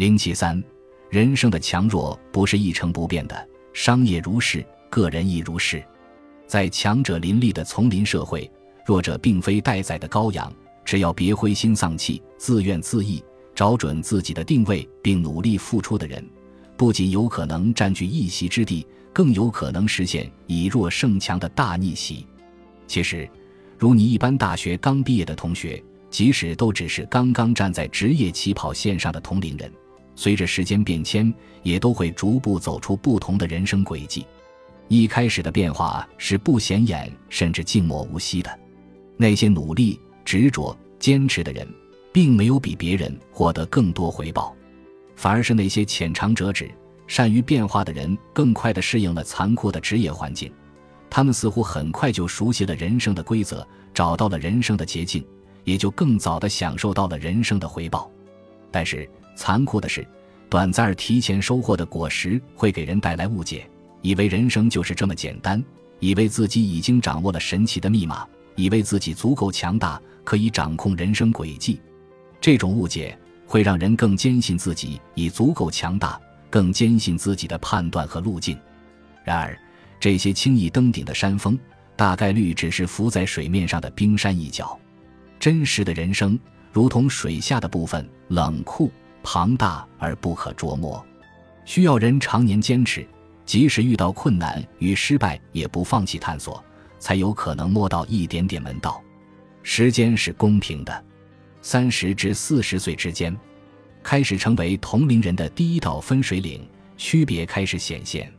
零七三，人生的强弱不是一成不变的，商业如是，个人亦如是。在强者林立的丛林社会，弱者并非待宰的羔羊。只要别灰心丧气、自怨自艾，找准自己的定位并努力付出的人，不仅有可能占据一席之地，更有可能实现以弱胜强的大逆袭。其实，如你一般大学刚毕业的同学，即使都只是刚刚站在职业起跑线上的同龄人，随着时间变迁，也都会逐步走出不同的人生轨迹。一开始的变化是不显眼，甚至静默无息的。那些努力、执着、坚持的人，并没有比别人获得更多回报，反而是那些浅尝辄止、善于变化的人，更快地适应了残酷的职业环境。他们似乎很快就熟悉了人生的规则，找到了人生的捷径，也就更早地享受到了人生的回报。但是，残酷的是，短暂而提前收获的果实会给人带来误解。以为人生就是这么简单，以为自己已经掌握了神奇的密码，以为自己足够强大，可以掌控人生轨迹。这种误解会让人更坚信自己已足够强大，更坚信自己的判断和路径。然而，这些轻易登顶的山峰，大概率只是浮在水面上的冰山一角。真实的人生，如同水下的部分，冷酷、庞大而不可捉摸，需要人常年坚持。即使遇到困难与失败，也不放弃探索，才有可能摸到一点点门道。时间是公平的，三十至四十岁之间，开始成为同龄人的第一道分水岭，区别开始显现。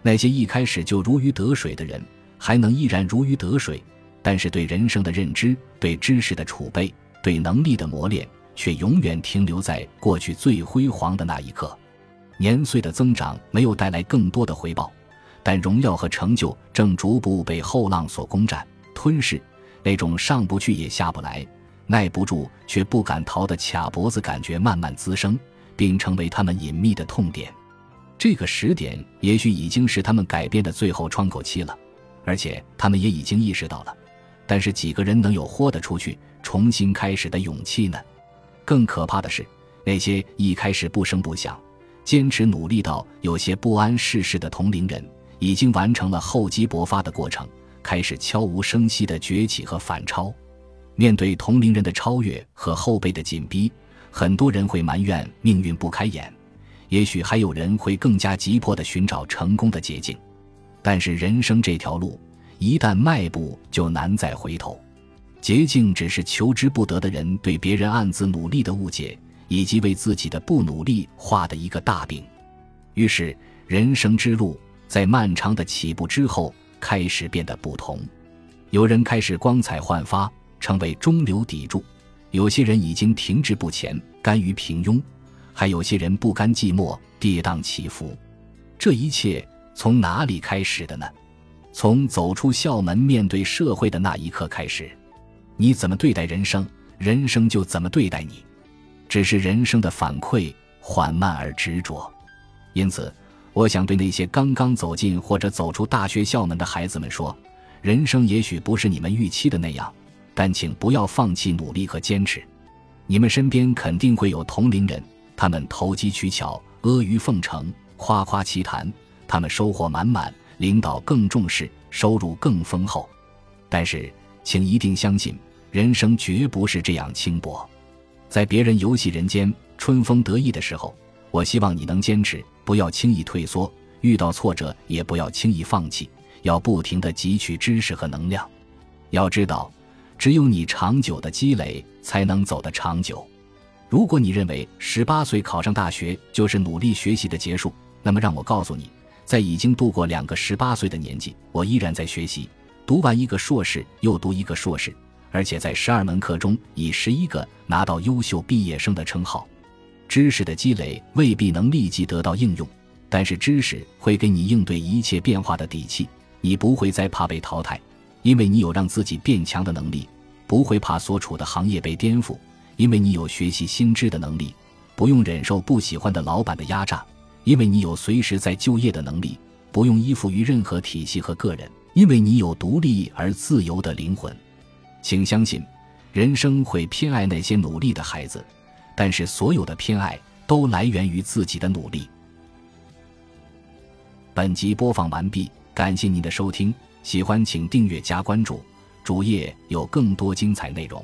那些一开始就如鱼得水的人，还能依然如鱼得水，但是对人生的认知、对知识的储备、对能力的磨练，却永远停留在过去最辉煌的那一刻。年岁的增长没有带来更多的回报，但荣耀和成就正逐步被后浪所攻占、吞噬。那种上不去也下不来、耐不住却不敢逃的卡脖子感觉慢慢滋生，并成为他们隐秘的痛点。这个时点也许已经是他们改变的最后窗口期了，而且他们也已经意识到了。但是几个人能有豁得出去、重新开始的勇气呢？更可怕的是，那些一开始不声不响。坚持努力到有些不谙世事的同龄人，已经完成了厚积薄发的过程，开始悄无声息的崛起和反超。面对同龄人的超越和后辈的紧逼，很多人会埋怨命运不开眼，也许还有人会更加急迫的寻找成功的捷径。但是人生这条路，一旦迈步就难再回头。捷径只是求之不得的人对别人暗自努力的误解。以及为自己的不努力画的一个大饼，于是人生之路在漫长的起步之后开始变得不同。有人开始光彩焕发，成为中流砥柱；有些人已经停滞不前，甘于平庸；还有些人不甘寂寞，跌宕起伏。这一切从哪里开始的呢？从走出校门面对社会的那一刻开始。你怎么对待人生，人生就怎么对待你。只是人生的反馈缓慢而执着，因此，我想对那些刚刚走进或者走出大学校门的孩子们说：人生也许不是你们预期的那样，但请不要放弃努力和坚持。你们身边肯定会有同龄人，他们投机取巧、阿谀奉承、夸夸其谈，他们收获满满，领导更重视，收入更丰厚。但是，请一定相信，人生绝不是这样轻薄。在别人游戏人间、春风得意的时候，我希望你能坚持，不要轻易退缩；遇到挫折也不要轻易放弃，要不停地汲取知识和能量。要知道，只有你长久的积累，才能走得长久。如果你认为十八岁考上大学就是努力学习的结束，那么让我告诉你，在已经度过两个十八岁的年纪，我依然在学习，读完一个硕士又读一个硕士。而且在十二门课中，以十一个拿到优秀毕业生的称号。知识的积累未必能立即得到应用，但是知识会给你应对一切变化的底气。你不会再怕被淘汰，因为你有让自己变强的能力；不会怕所处的行业被颠覆，因为你有学习新知的能力；不用忍受不喜欢的老板的压榨，因为你有随时在就业的能力；不用依附于任何体系和个人，因为你有独立而自由的灵魂。请相信，人生会偏爱那些努力的孩子，但是所有的偏爱都来源于自己的努力。本集播放完毕，感谢您的收听，喜欢请订阅加关注，主页有更多精彩内容。